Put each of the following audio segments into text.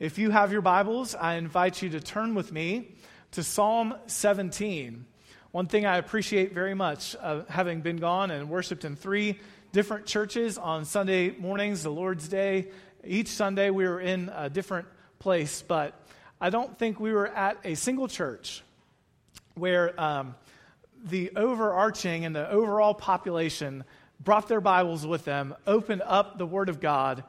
If you have your Bibles, I invite you to turn with me to Psalm 17. One thing I appreciate very much, uh, having been gone and worshiped in three different churches on Sunday mornings, the Lord's Day. Each Sunday we were in a different place, but I don't think we were at a single church where um, the overarching and the overall population brought their Bibles with them, opened up the Word of God,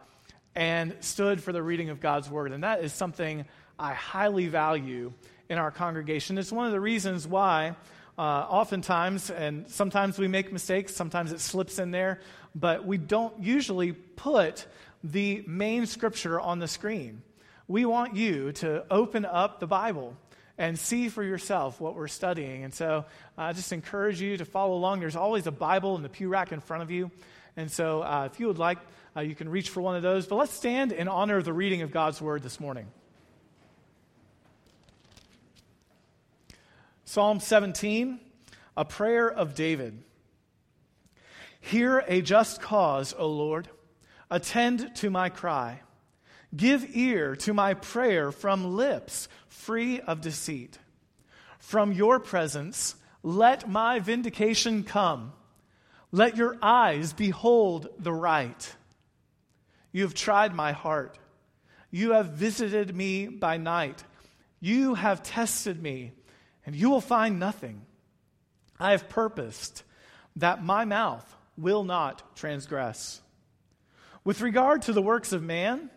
and stood for the reading of God's Word. And that is something I highly value in our congregation. It's one of the reasons why, uh, oftentimes, and sometimes we make mistakes, sometimes it slips in there, but we don't usually put the main scripture on the screen. We want you to open up the Bible and see for yourself what we're studying. And so I just encourage you to follow along. There's always a Bible in the pew rack in front of you. And so uh, if you would like, uh, you can reach for one of those. But let's stand in honor of the reading of God's word this morning. Psalm 17, a prayer of David. Hear a just cause, O Lord. Attend to my cry. Give ear to my prayer from lips free of deceit. From your presence, let my vindication come. Let your eyes behold the right. You have tried my heart. You have visited me by night. You have tested me, and you will find nothing. I have purposed that my mouth will not transgress. With regard to the works of man,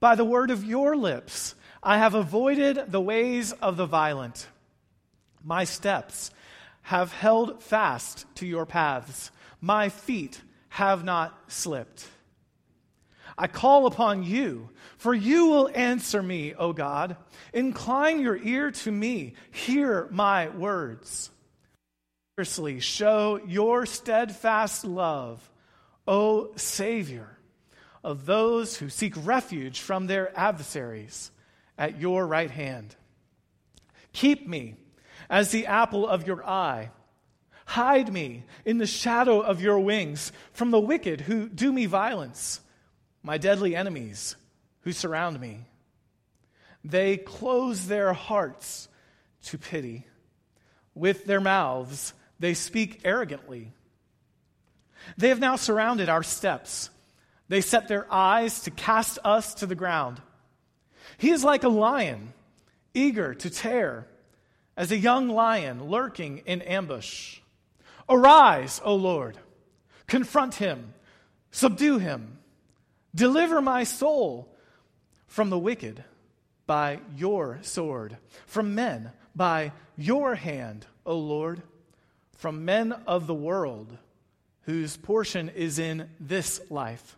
by the word of your lips, I have avoided the ways of the violent. My steps have held fast to your paths. My feet have not slipped. I call upon you, for you will answer me, O God. Incline your ear to me. Hear my words. Seriously, show your steadfast love, O Savior of those who seek refuge from their adversaries at your right hand. Keep me as the apple of your eye. Hide me in the shadow of your wings from the wicked who do me violence, my deadly enemies who surround me. They close their hearts to pity. With their mouths, they speak arrogantly. They have now surrounded our steps. They set their eyes to cast us to the ground. He is like a lion, eager to tear, as a young lion lurking in ambush. Arise, O Lord, confront him, subdue him, deliver my soul from the wicked by your sword, from men by your hand, O Lord, from men of the world whose portion is in this life.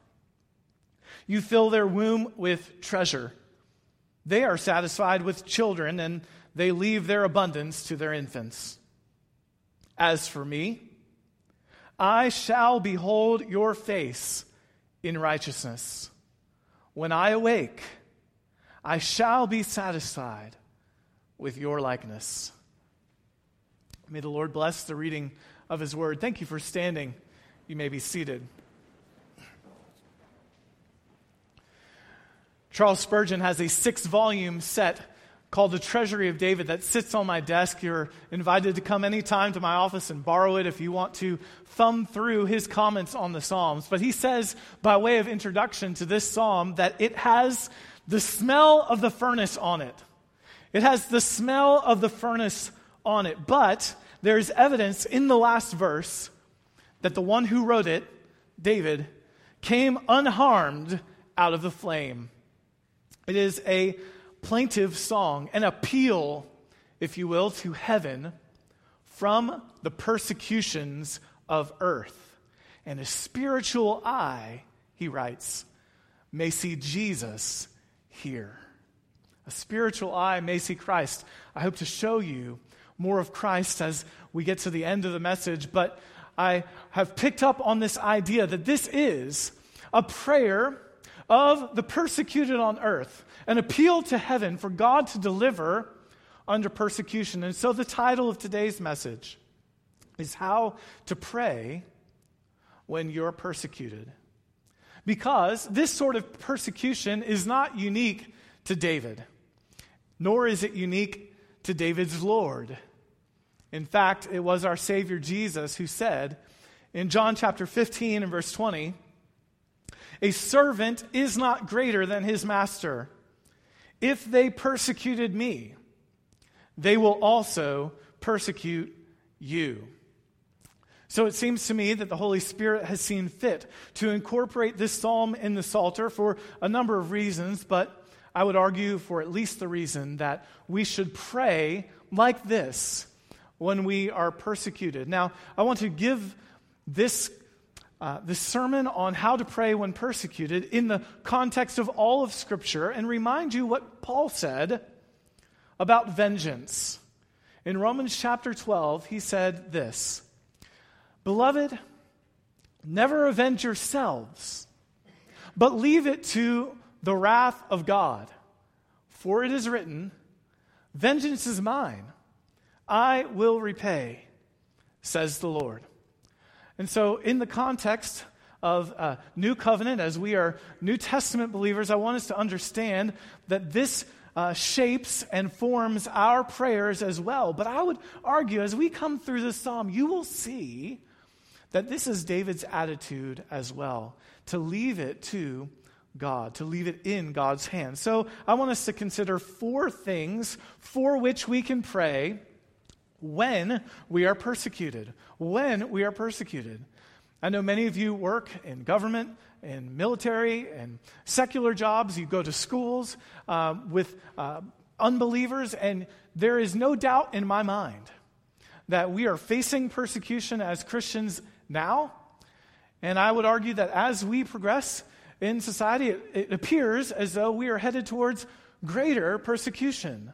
You fill their womb with treasure. They are satisfied with children, and they leave their abundance to their infants. As for me, I shall behold your face in righteousness. When I awake, I shall be satisfied with your likeness. May the Lord bless the reading of his word. Thank you for standing. You may be seated. Charles Spurgeon has a six volume set called The Treasury of David that sits on my desk. You're invited to come anytime to my office and borrow it if you want to thumb through his comments on the Psalms. But he says, by way of introduction to this psalm, that it has the smell of the furnace on it. It has the smell of the furnace on it. But there's evidence in the last verse that the one who wrote it, David, came unharmed out of the flame. It is a plaintive song, an appeal, if you will, to heaven from the persecutions of earth. And a spiritual eye, he writes, may see Jesus here. A spiritual eye may see Christ. I hope to show you more of Christ as we get to the end of the message, but I have picked up on this idea that this is a prayer of the persecuted on earth, an appeal to heaven for God to deliver under persecution. And so the title of today's message is How to Pray When You're Persecuted. Because this sort of persecution is not unique to David, nor is it unique to David's Lord. In fact, it was our Savior Jesus who said in John chapter 15 and verse 20, A servant is not greater than his master. If they persecuted me, they will also persecute you. So it seems to me that the Holy Spirit has seen fit to incorporate this psalm in the Psalter for a number of reasons, but I would argue for at least the reason that we should pray like this when we are persecuted. Now, I want to give this, uh, this sermon on how to pray when persecuted in the context of all of Scripture and remind you what Paul said about vengeance. In Romans chapter 12, he said this Beloved, never avenge yourselves, but leave it to the wrath of God. For it is written, Vengeance is mine, I will repay, says the Lord. And so, in the context of uh, New Covenant, as we are New Testament believers, I want us to understand that this uh, shapes and forms our prayers as well. But I would argue, as we come through this psalm, you will see that this is David's attitude as well to leave it to God, to leave it in God's hands. So I want us to consider four things for which we can pray when we are persecuted. When we are persecuted. I know many of you work in government, in military, and secular jobs. You go to schools uh, with uh, unbelievers, and there is no doubt in my mind that we are facing persecution as Christians now. And I would argue that as we progress in society, it, it appears as though we are headed towards greater persecution.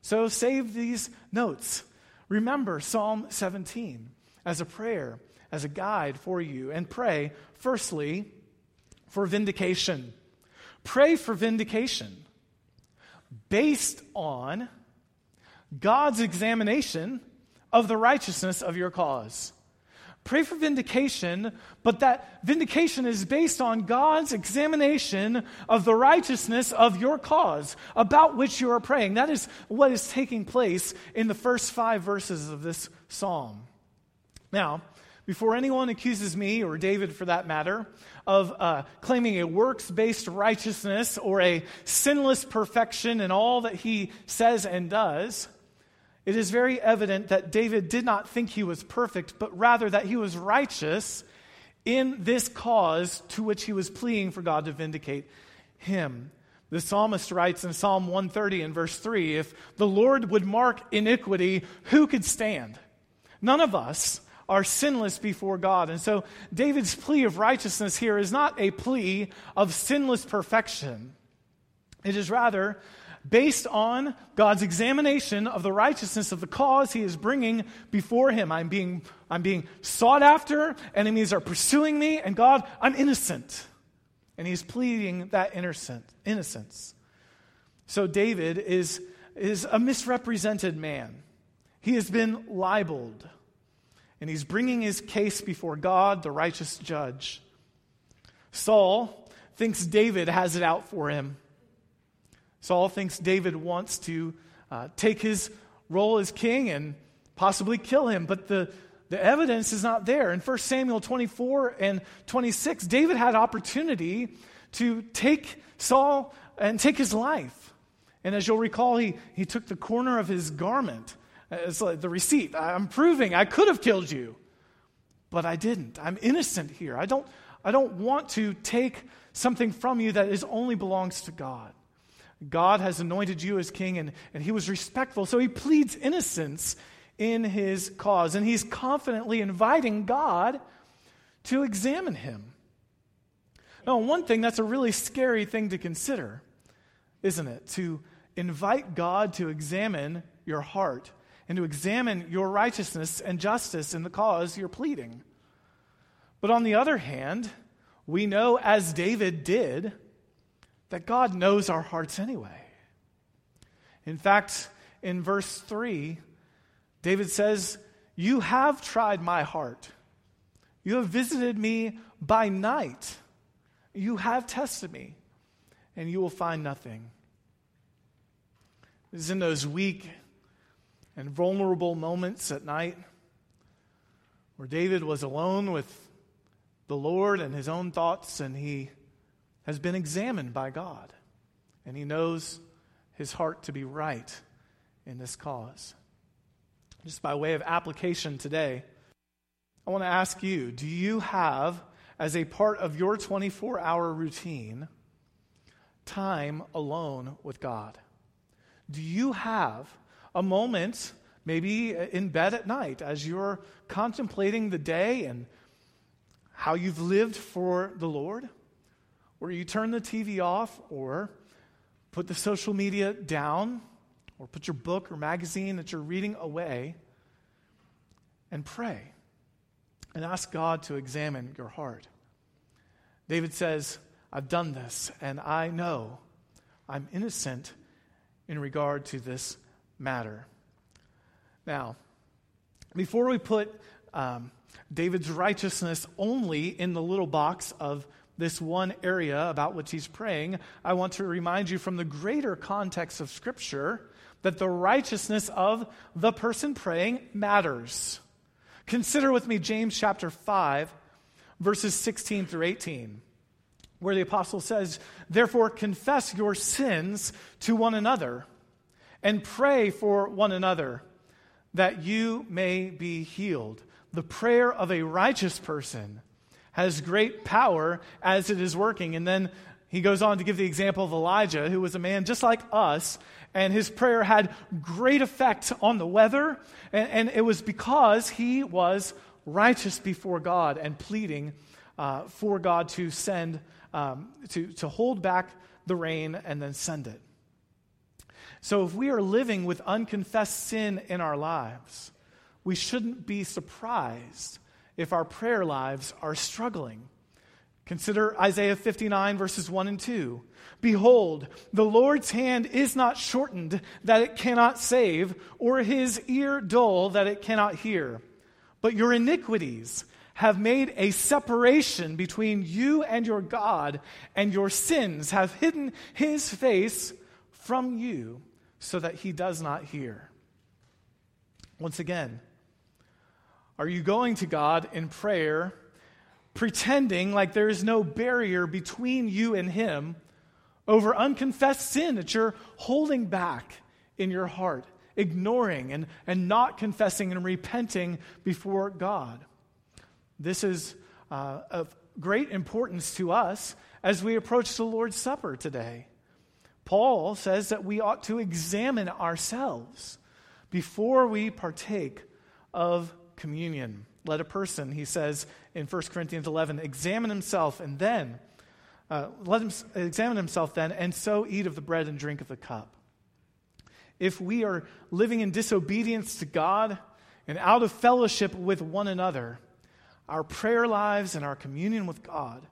So save these notes. Remember Psalm 17 as a prayer, as a guide for you, and pray, firstly, for vindication. Pray for vindication based on God's examination of the righteousness of your cause. Pray for vindication, but that vindication is based on God's examination of the righteousness of your cause about which you are praying. That is what is taking place in the first five verses of this psalm. Now, before anyone accuses me, or David for that matter, of uh, claiming a works based righteousness or a sinless perfection in all that he says and does, it is very evident that David did not think he was perfect, but rather that he was righteous in this cause to which he was pleading for God to vindicate him. The psalmist writes in Psalm 130 and verse 3 If the Lord would mark iniquity, who could stand? None of us are sinless before God. And so David's plea of righteousness here is not a plea of sinless perfection, it is rather based on God's examination of the righteousness of the cause he is bringing before him. I'm being, I'm being sought after, enemies are pursuing me, and God, I'm innocent. And he's pleading that innocent, innocence. So David is, is a misrepresented man. He has been libeled, and he's bringing his case before God, the righteous judge. Saul thinks David has it out for him. Saul thinks David wants to uh, take his role as king and possibly kill him, but the, the evidence is not there. In 1 Samuel 24 and 26, David had opportunity to take Saul and take his life. And as you'll recall, he, he took the corner of his garment as like the receipt. I'm proving I could have killed you, but I didn't. I'm innocent here. I don't, I don't want to take something from you that is only belongs to God. God has anointed you as king, and, and he was respectful. So he pleads innocence in his cause, and he's confidently inviting God to examine him. Now, one thing that's a really scary thing to consider, isn't it? To invite God to examine your heart and to examine your righteousness and justice in the cause you're pleading. But on the other hand, we know, as David did, that God knows our hearts anyway. In fact, in verse 3, David says, You have tried my heart. You have visited me by night. You have tested me, and you will find nothing. This is in those weak and vulnerable moments at night where David was alone with the Lord and his own thoughts, and he has been examined by God. And he knows his heart to be right in this cause. Just by way of application today, I want to ask you do you have, as a part of your 24 hour routine, time alone with God? Do you have a moment, maybe in bed at night, as you're contemplating the day and how you've lived for the Lord? Where you turn the TV off or put the social media down or put your book or magazine that you're reading away and pray and ask God to examine your heart. David says, I've done this and I know I'm innocent in regard to this matter. Now, before we put um, David's righteousness only in the little box of this one area about which he's praying, I want to remind you from the greater context of Scripture that the righteousness of the person praying matters. Consider with me James chapter 5, verses 16 through 18 where the apostle says, Therefore, confess your sins to one another and pray for one another that you may be healed. The prayer of a righteous person has great power as it is working. And then he goes on to give the example of Elijah, who was a man just like us, and his prayer had great effect on the weather. And, and it was because he was righteous before God and pleading uh, for God to send um, to, to hold back the rain and then send it. So, if we are living with unconfessed sin in our lives, we shouldn't be surprised if our prayer lives are struggling. Consider Isaiah 59, verses 1 and 2. Behold, the Lord's hand is not shortened that it cannot save, or his ear dull that it cannot hear. But your iniquities have made a separation between you and your God, and your sins have hidden his face from you so that he does not hear. Once again, are you going to God in prayer, pretending like there is no barrier between you and him over unconfessed sin that you're holding back in your heart, ignoring and, and not confessing and repenting before God? This is uh, of great importance to us as we approach the Lord's Supper today. Paul says that we ought to examine ourselves before we partake of communion. Let a person, he says in 1 Corinthians 11, examine himself and then, uh, let him examine himself then, and so eat of the bread and drink of the cup. If we are living in disobedience to God and out of fellowship with one another, our prayer lives and our communion with God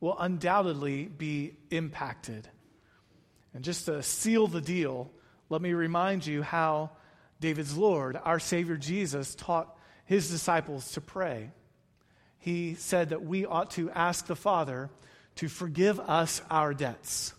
will undoubtedly be impacted. And just to seal the deal, let me remind you how David's Lord, our Savior Jesus, taught his disciples to pray. He said that we ought to ask the Father to forgive us our debts,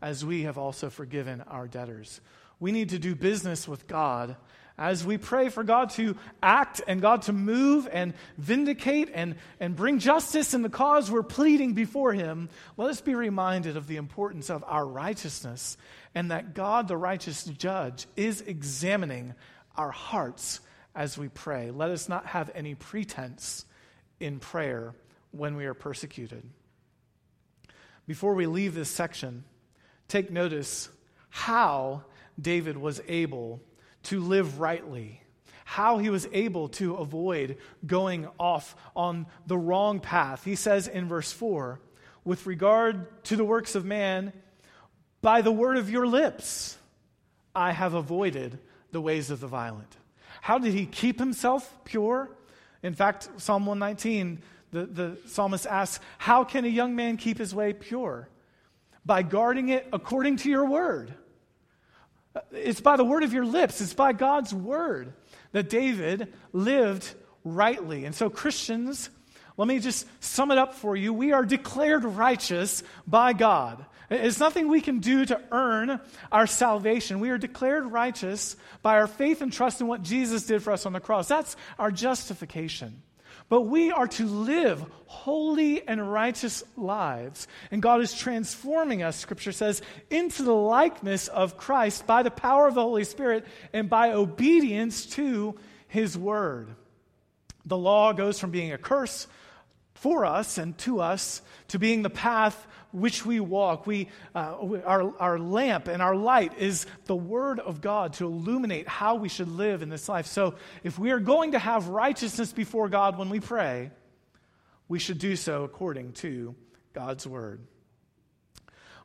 as we have also forgiven our debtors. We need to do business with God as we pray for God to act and God to move and vindicate and, and bring justice in the cause we're pleading before Him, let us be reminded of the importance of our righteousness and that God, the righteous judge, is examining our hearts as we pray. Let us not have any pretense in prayer when we are persecuted. Before we leave this section, take notice how David was able to live rightly, how he was able to avoid going off on the wrong path. He says in verse 4 with regard to the works of man, by the word of your lips, I have avoided the ways of the violent. How did he keep himself pure? In fact, Psalm 119, the, the psalmist asks, How can a young man keep his way pure? By guarding it according to your word. Uh, it's by the word of your lips, it's by God's word that David lived rightly. And so, Christians, let me just sum it up for you. We are declared righteous by God. It's nothing we can do to earn our salvation. We are declared righteous by our faith and trust in what Jesus did for us on the cross. That's our justification. But we are to live holy and righteous lives. And God is transforming us, Scripture says, into the likeness of Christ by the power of the Holy Spirit and by obedience to His Word. The law goes from being a curse for us and to us to being the path which we walk. We, uh, our, our lamp and our light is the Word of God to illuminate how we should live in this life. So, if we are going to have righteousness before God when we pray, we should do so according to God's Word.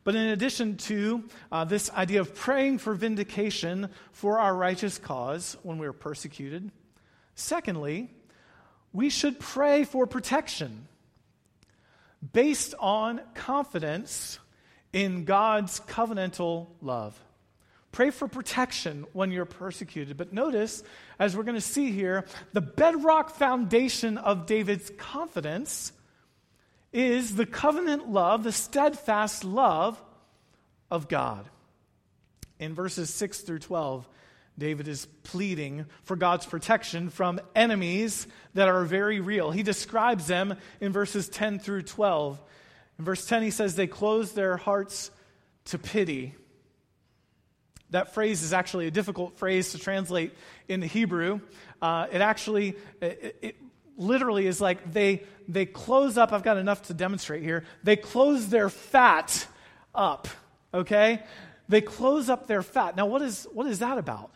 But in addition to uh, this idea of praying for vindication for our righteous cause when we are persecuted, secondly, we should pray for protection based on confidence in God's covenantal love. Pray for protection when you're persecuted. But notice, as we're going to see here, the bedrock foundation of David's confidence is the covenant love, the steadfast love of God. In verses 6 through 12, David is pleading for God's protection from enemies that are very real. He describes them in verses 10 through 12. In verse 10, he says, They close their hearts to pity. That phrase is actually a difficult phrase to translate in the Hebrew. Uh, it actually, it, it literally is like they, they close up. I've got enough to demonstrate here. They close their fat up, okay? They close up their fat. Now, what is, what is that about?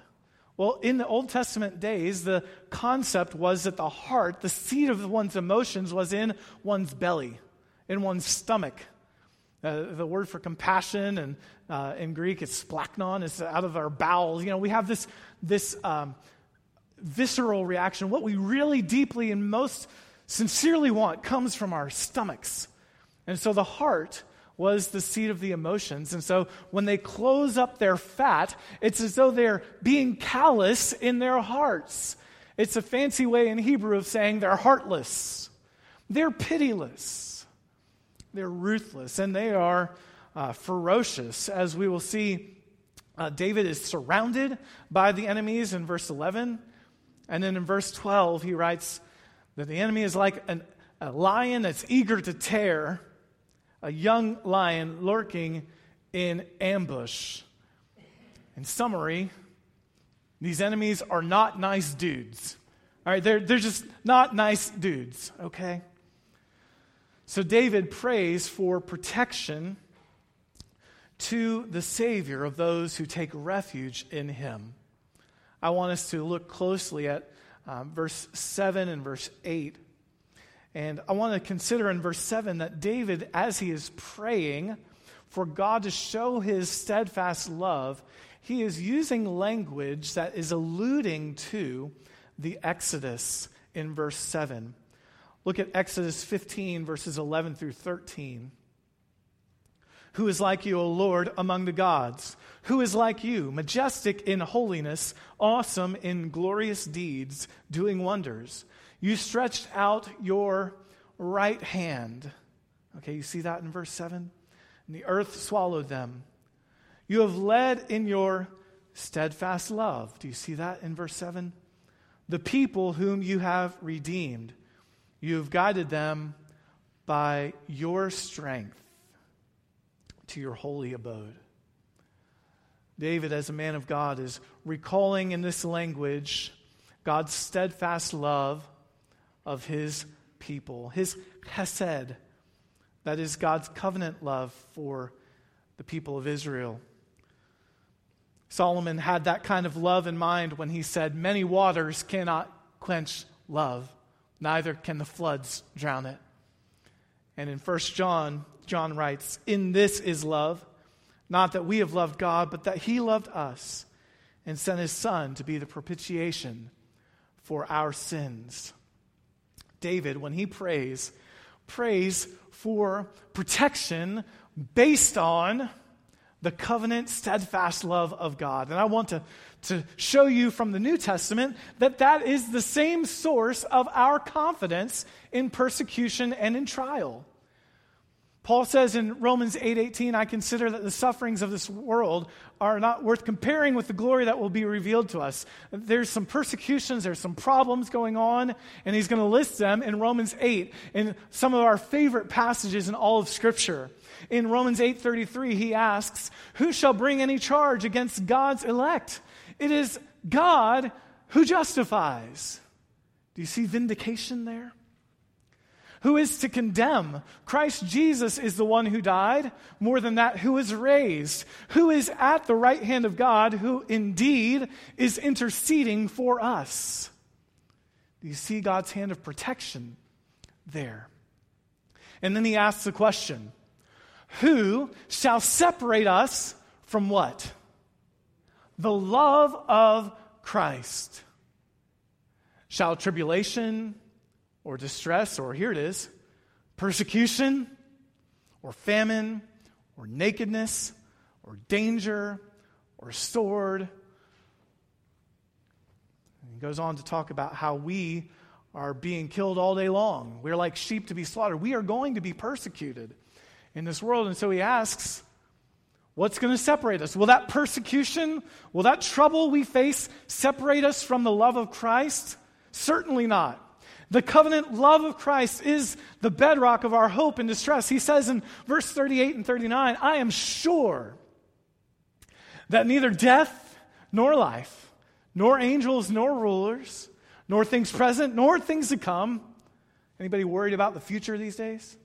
Well, in the Old Testament days, the concept was that the heart, the seat of one's emotions, was in one's belly, in one's stomach. Uh, the word for compassion and uh, in Greek it's splanchnon, it's out of our bowels. You know, we have this, this um, visceral reaction. What we really deeply and most sincerely want comes from our stomachs. And so the heart was the seat of the emotions. And so when they close up their fat, it's as though they're being callous in their hearts. It's a fancy way in Hebrew of saying they're heartless, they're pitiless, they're ruthless, and they are uh, ferocious. As we will see, uh, David is surrounded by the enemies in verse 11. And then in verse 12, he writes that the enemy is like an, a lion that's eager to tear a young lion lurking in ambush. In summary, these enemies are not nice dudes. All right, they're, they're just not nice dudes, okay? So David prays for protection to the Savior of those who take refuge in him. I want us to look closely at um, verse 7 and verse 8 and I want to consider in verse 7 that David, as he is praying for God to show his steadfast love, he is using language that is alluding to the Exodus in verse 7. Look at Exodus 15, verses 11 through 13. Who is like you, O Lord, among the gods? Who is like you, majestic in holiness, awesome in glorious deeds, doing wonders? You stretched out your right hand. Okay, you see that in verse 7? And the earth swallowed them. You have led in your steadfast love. Do you see that in verse 7? The people whom you have redeemed. You have guided them by your strength to your holy abode. David, as a man of God, is recalling in this language God's steadfast love of his people, his chesed, that is God's covenant love for the people of Israel. Solomon had that kind of love in mind when he said, Many waters cannot quench love, neither can the floods drown it. And in 1 John, John writes, In this is love, not that we have loved God, but that he loved us and sent his Son to be the propitiation for our sins. David, when he prays, prays for protection based on the covenant, steadfast love of God. And I want to, to show you from the New Testament that that is the same source of our confidence in persecution and in trial. Paul says in Romans 8:18, I consider that the sufferings of this world are not worth comparing with the glory that will be revealed to us. There's some persecutions, there's some problems going on, and he's going to list them in Romans 8 in some of our favorite passages in all of scripture. In Romans 8:33, he asks, "Who shall bring any charge against God's elect? It is God who justifies." Do you see vindication there? Who is to condemn? Christ Jesus is the one who died. More than that, who is raised? Who is at the right hand of God, who indeed is interceding for us? Do you see God's hand of protection there? And then he asks the question Who shall separate us from what? The love of Christ. Shall tribulation or distress, or here it is persecution, or famine, or nakedness, or danger, or sword. he goes on to talk about how we are being killed all day long. We're like sheep to be slaughtered. We are going to be persecuted in this world. And so he asks, What's going to separate us? Will that persecution, will that trouble we face separate us from the love of Christ? Certainly not. The covenant love of Christ is the bedrock of our hope and distress. He says in verse 38 and 39, I am sure that neither death nor life, nor angels nor rulers, nor things present nor things to come. Anybody worried about the future these days?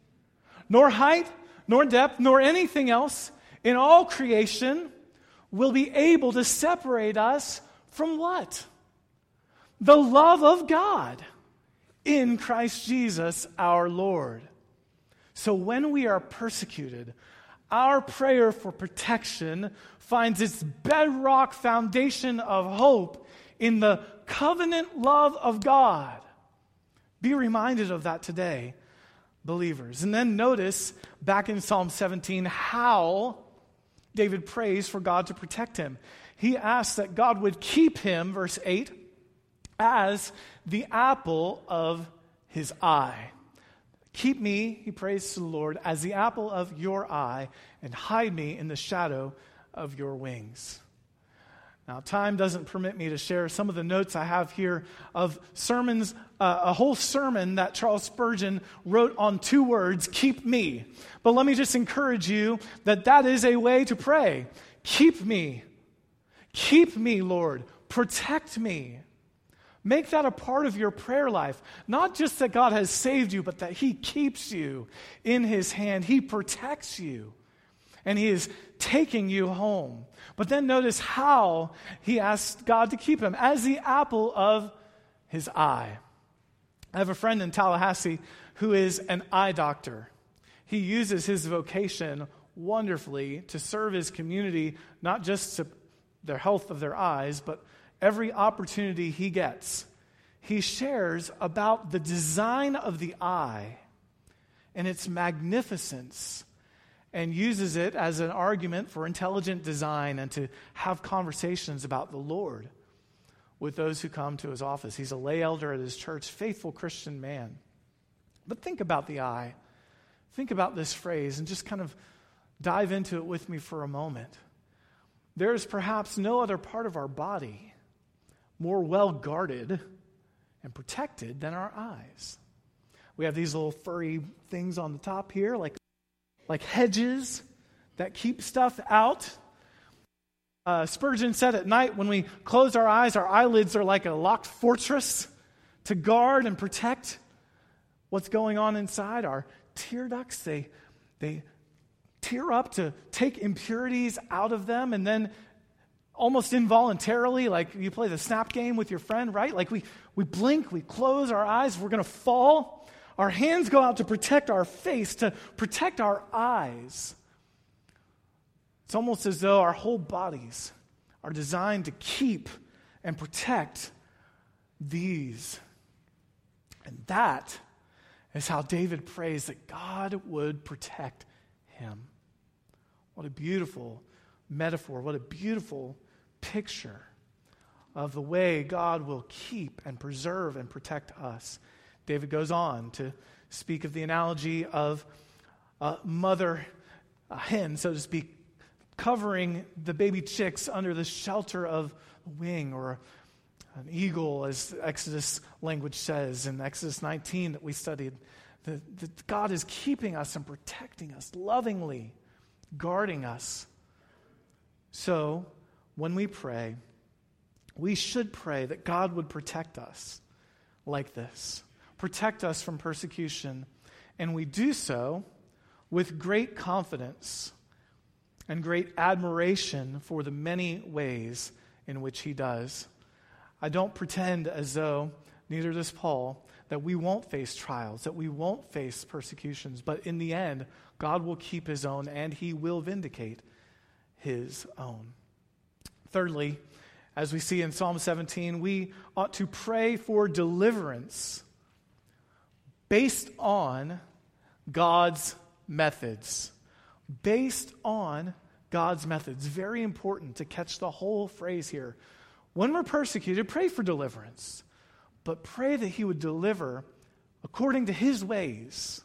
Nor height, nor depth, nor anything else in all creation will be able to separate us from what? The love of God in Christ Jesus our Lord. So when we are persecuted, our prayer for protection finds its bedrock foundation of hope in the covenant love of God. Be reminded of that today, believers. And then notice back in Psalm 17 how David prays for God to protect him. He asks that God would keep him, verse 8, as the apple of his eye. Keep me, he prays to the Lord, as the apple of your eye, and hide me in the shadow of your wings. Now, time doesn't permit me to share some of the notes I have here of sermons, uh, a whole sermon that Charles Spurgeon wrote on two words keep me. But let me just encourage you that that is a way to pray. Keep me. Keep me, Lord. Protect me. Make that a part of your prayer life. Not just that God has saved you, but that He keeps you in His hand. He protects you, and He is taking you home. But then notice how He asked God to keep him as the apple of His eye. I have a friend in Tallahassee who is an eye doctor. He uses his vocation wonderfully to serve his community, not just to their health of their eyes, but every opportunity he gets, he shares about the design of the eye and its magnificence and uses it as an argument for intelligent design and to have conversations about the Lord with those who come to his office. He's a lay elder at his church, faithful Christian man. But think about the eye. Think about this phrase and just kind of dive into it with me for a moment. There is perhaps no other part of our body more well guarded and protected than our eyes. We have these little furry things on the top here, like, like hedges that keep stuff out. Uh, Spurgeon said at night when we close our eyes, our eyelids are like a locked fortress to guard and protect what's going on inside. Our tear ducts, they, they tear up to take impurities out of them, and then almost involuntarily, like you play the snap game with your friend, right? Like we, we blink, we close our eyes, we're going to fall. Our hands go out to protect our face, to protect our eyes. It's almost as though our whole bodies are designed to keep and protect these. And that is how David prays that God would protect him. What a beautiful metaphor. What a beautiful picture of the way God will keep and preserve and protect us. David goes on to speak of the analogy of a mother a hen, so to speak, covering the baby chicks under the shelter of a wing or an eagle, as Exodus language says in Exodus 19 that we studied. That God is keeping us and protecting us, lovingly guarding us. So, when we pray, we should pray that God would protect us like this, protect us from persecution. And we do so with great confidence and great admiration for the many ways in which he does. I don't pretend as though, neither does Paul, that we won't face trials, that we won't face persecutions, but in the end, God will keep his own and he will vindicate his own. Thirdly, as we see in Psalm 17, we ought to pray for deliverance based on God's methods. Based on God's methods. Very important to catch the whole phrase here. When we're persecuted, pray for deliverance, but pray that He would deliver according to His ways.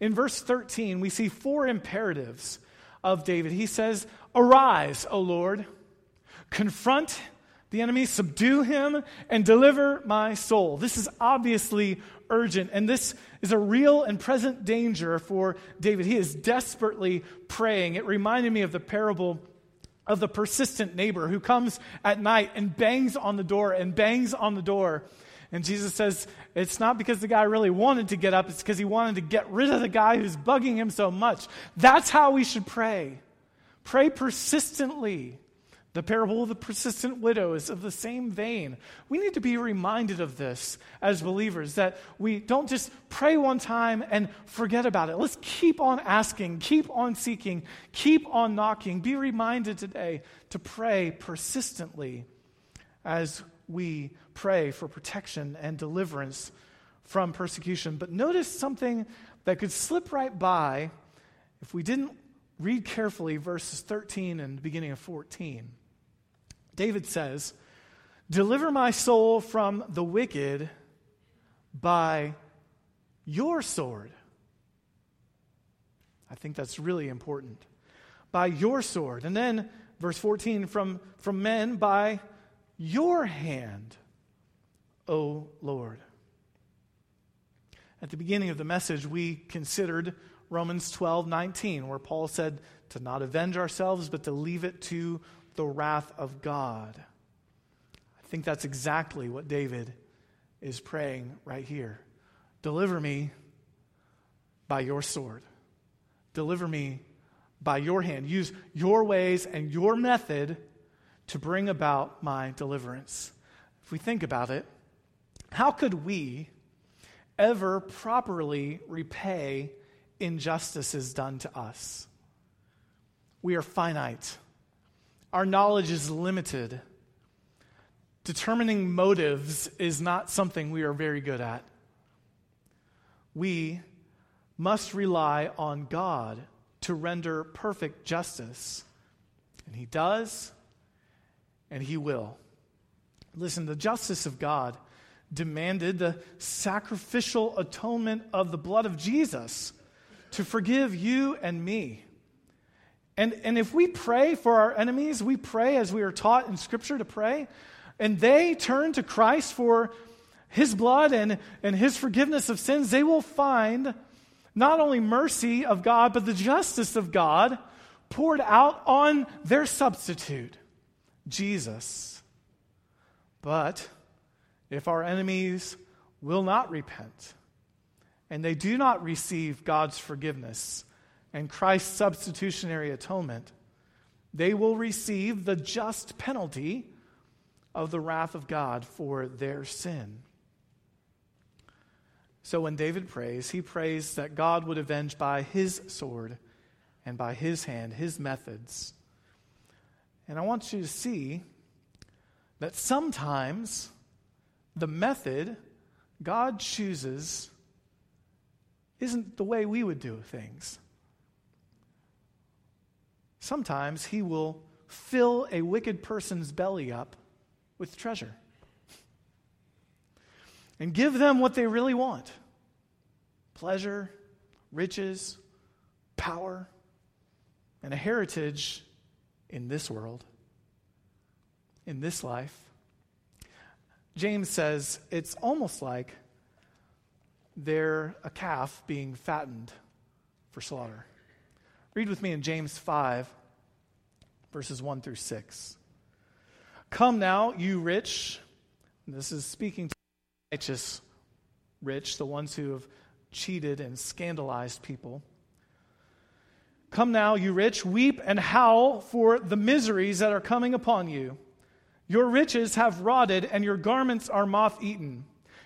In verse 13, we see four imperatives of David. He says, Arise, O Lord, confront the enemy, subdue him, and deliver my soul. This is obviously urgent, and this is a real and present danger for David. He is desperately praying. It reminded me of the parable of the persistent neighbor who comes at night and bangs on the door and bangs on the door. And Jesus says, it's not because the guy really wanted to get up, it's because he wanted to get rid of the guy who's bugging him so much. That's how we should pray. Pray persistently. The parable of the persistent widow is of the same vein. We need to be reminded of this as believers that we don't just pray one time and forget about it. Let's keep on asking, keep on seeking, keep on knocking. Be reminded today to pray persistently as we pray for protection and deliverance from persecution. But notice something that could slip right by if we didn't read carefully verses 13 and beginning of 14. David says, Deliver my soul from the wicked by your sword. I think that's really important. By your sword. And then, verse 14, from, from men by your hand, O Lord. At the beginning of the message, we considered Romans 12 19, where Paul said to not avenge ourselves, but to leave it to the wrath of God. I think that's exactly what David is praying right here. Deliver me by your sword. Deliver me by your hand. Use your ways and your method to bring about my deliverance. If we think about it, how could we ever properly repay injustices done to us? We are finite. Our knowledge is limited. Determining motives is not something we are very good at. We must rely on God to render perfect justice. And He does, and He will. Listen, the justice of God demanded the sacrificial atonement of the blood of Jesus to forgive you and me. And, and if we pray for our enemies, we pray as we are taught in Scripture to pray, and they turn to Christ for his blood and, and his forgiveness of sins, they will find not only mercy of God, but the justice of God poured out on their substitute, Jesus. But if our enemies will not repent and they do not receive God's forgiveness, and Christ's substitutionary atonement, they will receive the just penalty of the wrath of God for their sin. So when David prays, he prays that God would avenge by his sword and by his hand, his methods. And I want you to see that sometimes the method God chooses isn't the way we would do things. Sometimes he will fill a wicked person's belly up with treasure and give them what they really want pleasure, riches, power, and a heritage in this world, in this life. James says it's almost like they're a calf being fattened for slaughter. Read with me in James 5, verses 1 through 6. Come now, you rich. This is speaking to righteous rich, the ones who have cheated and scandalized people. Come now, you rich, weep and howl for the miseries that are coming upon you. Your riches have rotted, and your garments are moth eaten.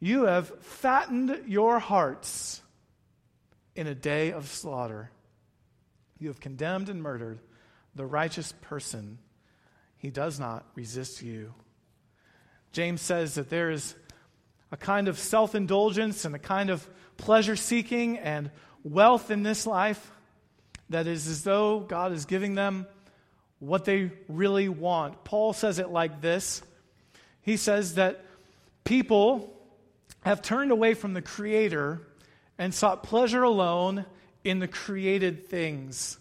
You have fattened your hearts in a day of slaughter. You have condemned and murdered the righteous person. He does not resist you. James says that there is a kind of self indulgence and a kind of pleasure seeking and wealth in this life that is as though God is giving them what they really want. Paul says it like this He says that people have turned away from the Creator and sought pleasure alone in the created things.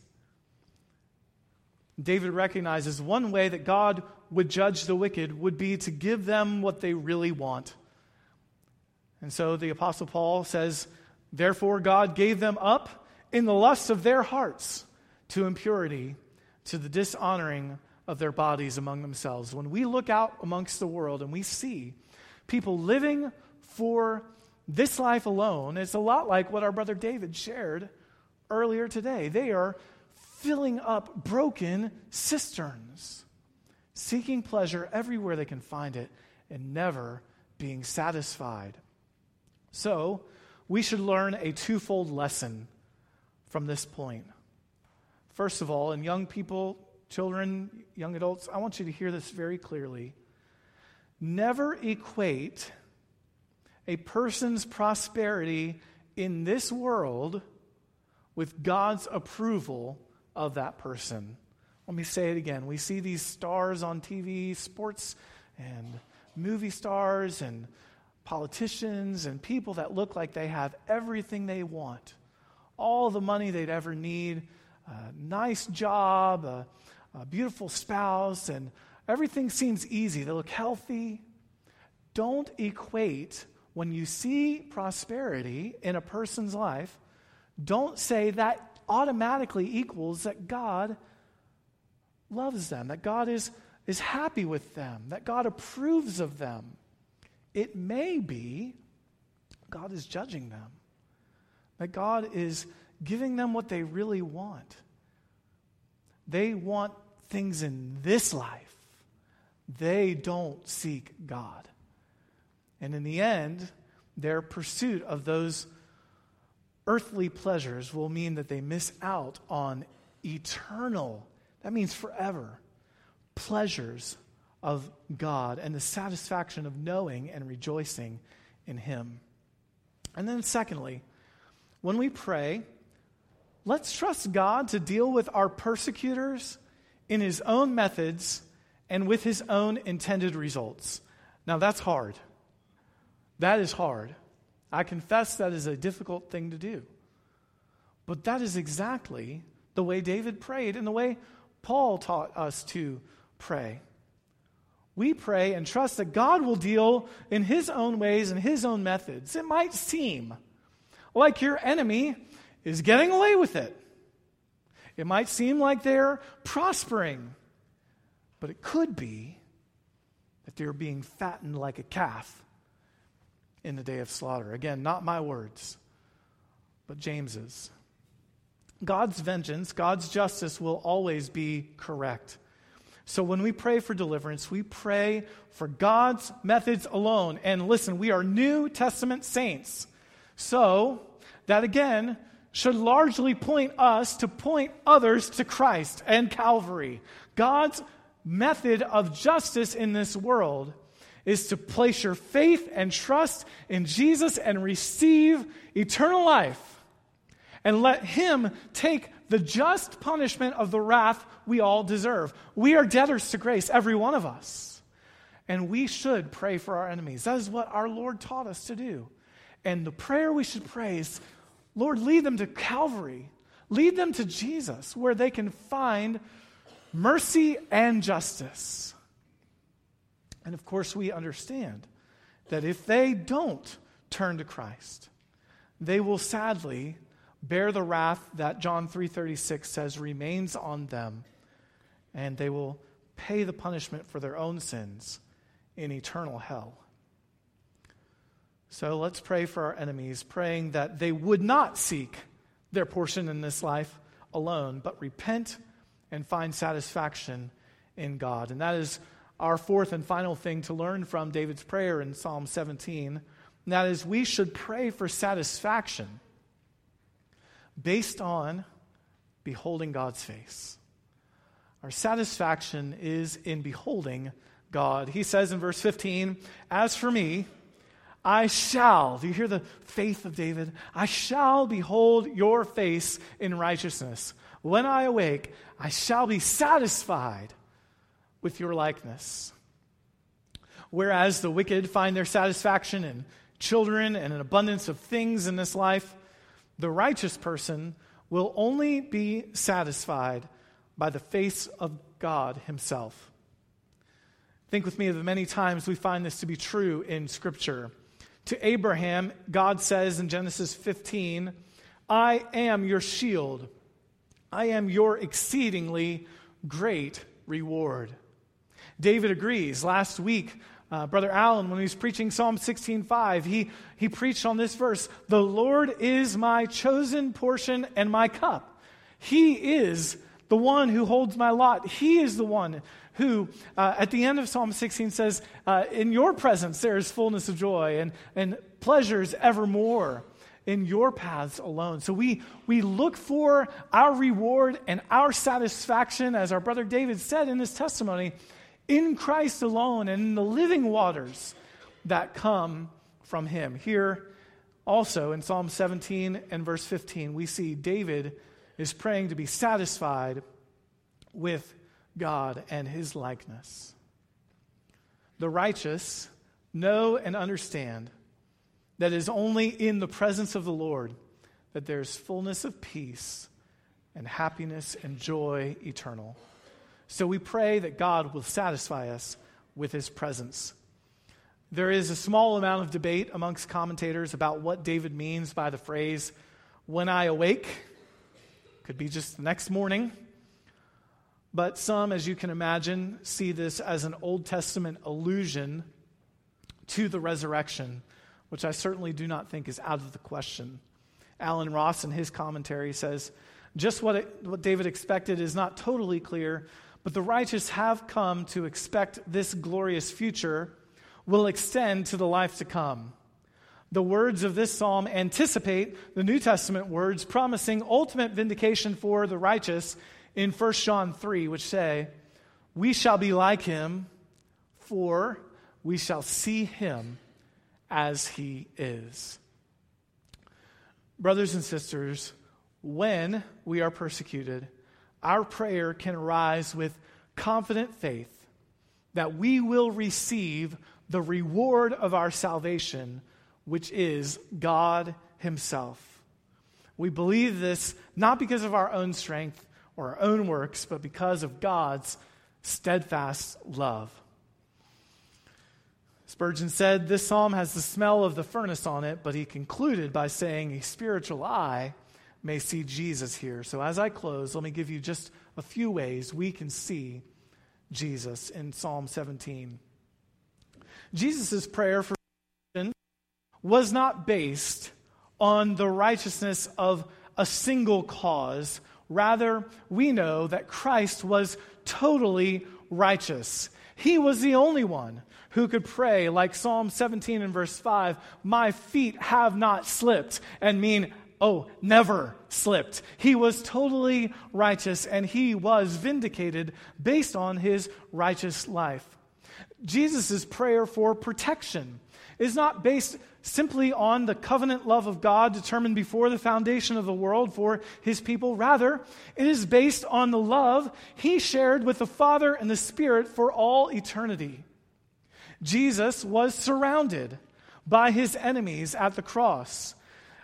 David recognizes one way that God would judge the wicked would be to give them what they really want. And so the Apostle Paul says, Therefore, God gave them up in the lusts of their hearts to impurity, to the dishonoring of their bodies among themselves. When we look out amongst the world and we see people living for this life alone, it's a lot like what our brother David shared earlier today. They are filling up broken cisterns, seeking pleasure everywhere they can find it, and never being satisfied. So, we should learn a twofold lesson from this point. First of all, and young people, children, young adults, I want you to hear this very clearly. Never equate a person's prosperity in this world with God's approval of that person. Let me say it again. We see these stars on TV, sports and movie stars and politicians and people that look like they have everything they want, all the money they'd ever need, a nice job, a, a beautiful spouse, and everything seems easy. They look healthy. Don't equate when you see prosperity in a person's life, don't say that automatically equals that God loves them, that God is, is happy with them, that God approves of them. It may be God is judging them, that God is giving them what they really want. They want things in this life, they don't seek God. And in the end, their pursuit of those earthly pleasures will mean that they miss out on eternal, that means forever, pleasures of God and the satisfaction of knowing and rejoicing in Him. And then, secondly, when we pray, let's trust God to deal with our persecutors in His own methods and with His own intended results. Now, that's hard. That is hard. I confess that is a difficult thing to do. But that is exactly the way David prayed and the way Paul taught us to pray we pray and trust that God will deal in His own ways and His own methods. It might seem like your enemy is getting away with it. It might seem like they're prospering, but it could be that they're being fattened like a calf in the day of slaughter. Again, not my words, but James's. God's vengeance, God's justice will always be correct. So when we pray for deliverance, we pray for God's methods alone. And listen, we are New Testament saints. So that again should largely point us to point others to Christ and Calvary. God's method of justice in this world is to place your faith and trust in Jesus and receive eternal life and let Him take the just punishment of the wrath we all deserve. We are debtors to grace, every one of us. And we should pray for our enemies. That is what our Lord taught us to do. And the prayer we should pray is Lord, lead them to Calvary. Lead them to Jesus, where they can find mercy and justice. And of course, we understand that if they don't turn to Christ, they will sadly bear the wrath that John 3:36 says remains on them, and they will pay the punishment for their own sins in eternal hell. So let's pray for our enemies, praying that they would not seek their portion in this life alone, but repent and find satisfaction in God. And that is our fourth and final thing to learn from David's prayer in Psalm 17. And that is, we should pray for satisfaction based on beholding God's face. Our satisfaction is in beholding God. He says in verse 15, As for me, I shall, do you hear the faith of David? I shall behold your face in righteousness. When I awake, I shall be satisfied with your likeness. Whereas the wicked find their satisfaction in children and an abundance of things in this life, the righteous person will only be satisfied by the face of God Himself. Think with me of the many times we find this to be true in Scripture. To Abraham, God says in Genesis 15, I am your shield. I am your exceedingly great reward. David agrees. Last week, uh, Brother Allen, when he was preaching Psalm 16:5, he, he preached on this verse The Lord is my chosen portion and my cup. He is the one who holds my lot. He is the one who, uh, at the end of Psalm 16, says, uh, In your presence there is fullness of joy and, and pleasures evermore in your paths alone. So we, we look for our reward and our satisfaction, as our brother David said in his testimony, in Christ alone and in the living waters that come from him. Here also in Psalm 17 and verse 15, we see David is praying to be satisfied with God and his likeness. The righteous know and understand that is only in the presence of the Lord that there's fullness of peace and happiness and joy eternal. So we pray that God will satisfy us with his presence. There is a small amount of debate amongst commentators about what David means by the phrase, when I awake. Could be just the next morning but some, as you can imagine, see this as an Old Testament allusion to the resurrection, which I certainly do not think is out of the question. Allen Ross, in his commentary, says just what, it, what David expected is not totally clear, but the righteous have come to expect this glorious future will extend to the life to come. The words of this psalm anticipate the New Testament words promising ultimate vindication for the righteous in 1 John 3, which say, We shall be like him, for we shall see him as he is. Brothers and sisters, when we are persecuted, our prayer can arise with confident faith that we will receive the reward of our salvation, which is God Himself. We believe this not because of our own strength, or our own works, but because of God's steadfast love. Spurgeon said, This psalm has the smell of the furnace on it, but he concluded by saying, A spiritual eye may see Jesus here. So as I close, let me give you just a few ways we can see Jesus in Psalm 17. Jesus' prayer for was not based on the righteousness of a single cause Rather, we know that Christ was totally righteous. He was the only one who could pray, like Psalm 17 and verse 5, My feet have not slipped, and mean, oh, never slipped. He was totally righteous and he was vindicated based on his righteous life. Jesus' prayer for protection is not based simply on the covenant love of God determined before the foundation of the world for his people. Rather, it is based on the love he shared with the Father and the Spirit for all eternity. Jesus was surrounded by his enemies at the cross.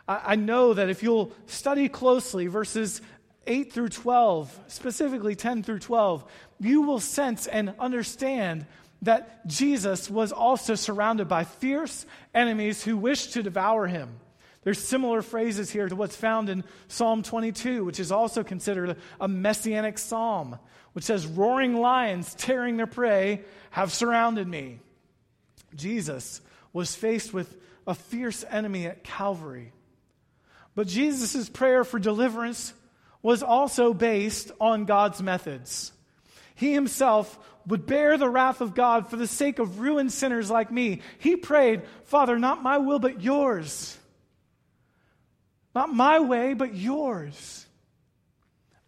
I, know that if you'll study closely verses 8 through 12, specifically 10 through 12, you will sense and understand that Jesus was also surrounded by fierce enemies who wished to devour him. There's similar phrases here to what's found in Psalm 22, which is also considered a messianic psalm, which says, Roaring lions tearing their prey have surrounded me. Jesus was faced with a fierce enemy at Calvary. But Jesus' prayer for deliverance was also based on God's methods. He himself would bear the wrath of God for the sake of ruined sinners like me. He prayed, Father, not my will, but yours. Not my way, but yours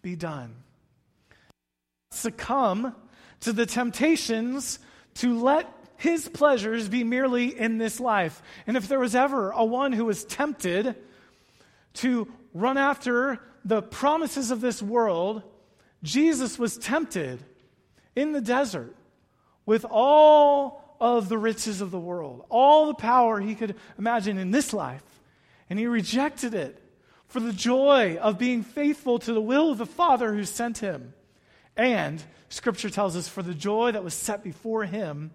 be done. Succumb to the temptations to let his pleasures be merely in this life. And if there was ever a one who was tempted to run after the promises of this world, Jesus was tempted in the desert with all of the riches of the world, all the power he could imagine in this life. And he rejected it for the joy of being faithful to the will of the Father who sent him. And Scripture tells us, for the joy that was set before him,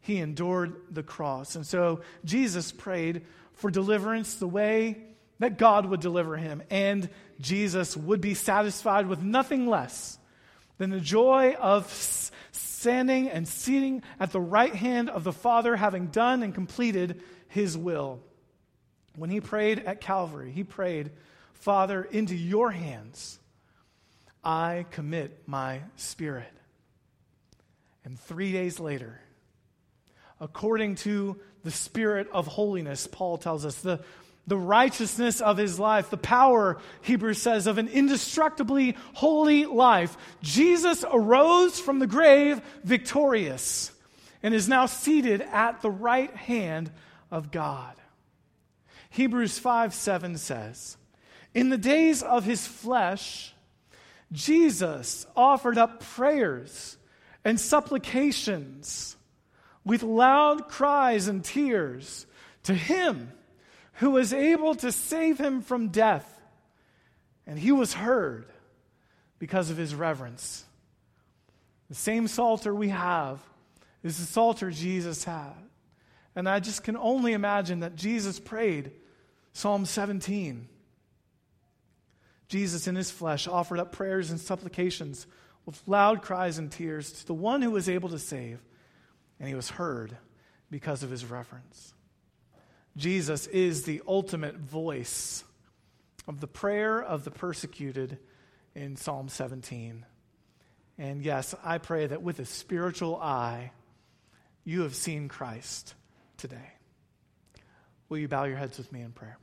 he endured the cross. And so Jesus prayed for deliverance the way that God would deliver him. And Jesus would be satisfied with nothing less than the joy of standing and seating at the right hand of the Father, having done and completed his will. When he prayed at Calvary, he prayed, Father, into your hands I commit my spirit. And three days later, according to the spirit of holiness, Paul tells us, the, the righteousness of his life, the power, Hebrews says, of an indestructibly holy life. Jesus arose from the grave victorious and is now seated at the right hand of God. Hebrews 5 7 says, In the days of his flesh, Jesus offered up prayers and supplications with loud cries and tears to him who was able to save him from death. And he was heard because of his reverence. The same Psalter we have is the Psalter Jesus had. And I just can only imagine that Jesus prayed Psalm 17. Jesus in his flesh offered up prayers and supplications with loud cries and tears to the one who was able to save, and he was heard because of his reverence. Jesus is the ultimate voice of the prayer of the persecuted in Psalm 17. And yes, I pray that with a spiritual eye, you have seen Christ today. Will you bow your heads with me in prayer?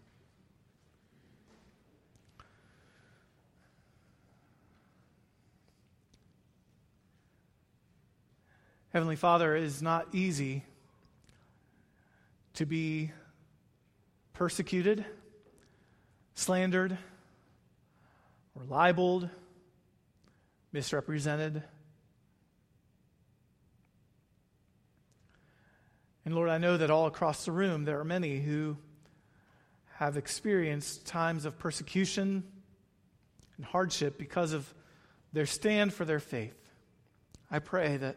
Heavenly Father, it is not easy to be persecuted, slandered, or libeled, misrepresented. And Lord, I know that all across the room there are many who have experienced times of persecution and hardship because of their stand for their faith. I pray that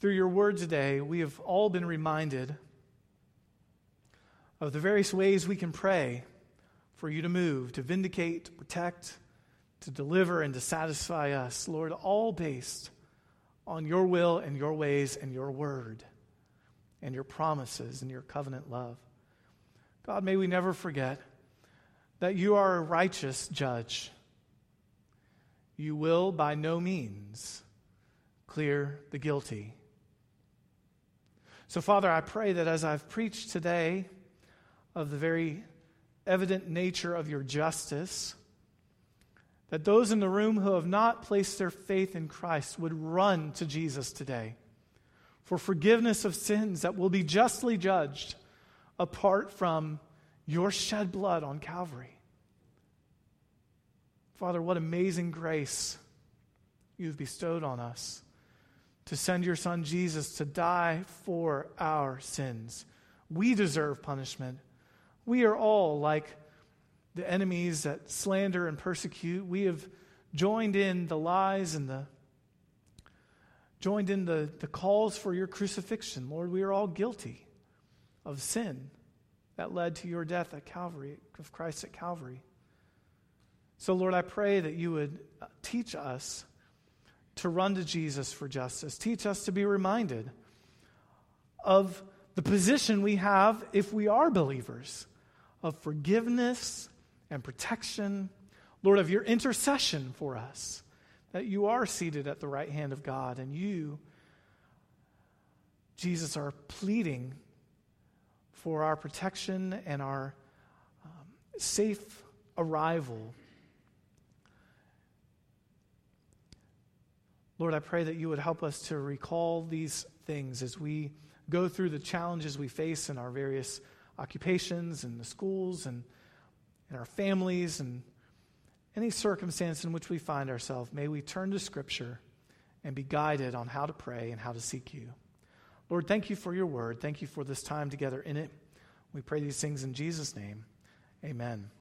through your word today, we have all been reminded of the various ways we can pray for you to move, to vindicate, to protect, to deliver, and to satisfy us. Lord, all based on your will and your ways and your word and your promises and your covenant love. God, may we never forget that you are a righteous judge. You will by no means clear the guilty. So, Father, I pray that as I've preached today, of the very evident nature of your justice, that those in the room who have not placed their faith in Christ would run to Jesus today for forgiveness of sins that will be justly judged apart from your shed blood on Calvary. Father, what amazing grace you've bestowed on us to send your Son Jesus to die for our sins. We deserve punishment. We are all like the enemies that slander and persecute. We have joined in the lies and the joined in the, the calls for your crucifixion. Lord, we are all guilty of sin that led to your death at Calvary, of Christ at Calvary. So, Lord, I pray that you would uh, teach us to run to Jesus for justice. Teach us to be reminded of the position we have if we are believers of forgiveness and protection. Lord, of your intercession for us, that you are seated at the right hand of God and you, Jesus, are pleading for our protection and our um, safe arrival Lord, I pray that you would help us to recall these things as we go through the challenges we face in our various occupations and the schools and in our families and any circumstance in which we find ourselves. May we turn to Scripture and be guided on how to pray and how to seek you. Lord, thank you for your word. Thank you for this time together in it. We pray these things in Jesus' name. Amen.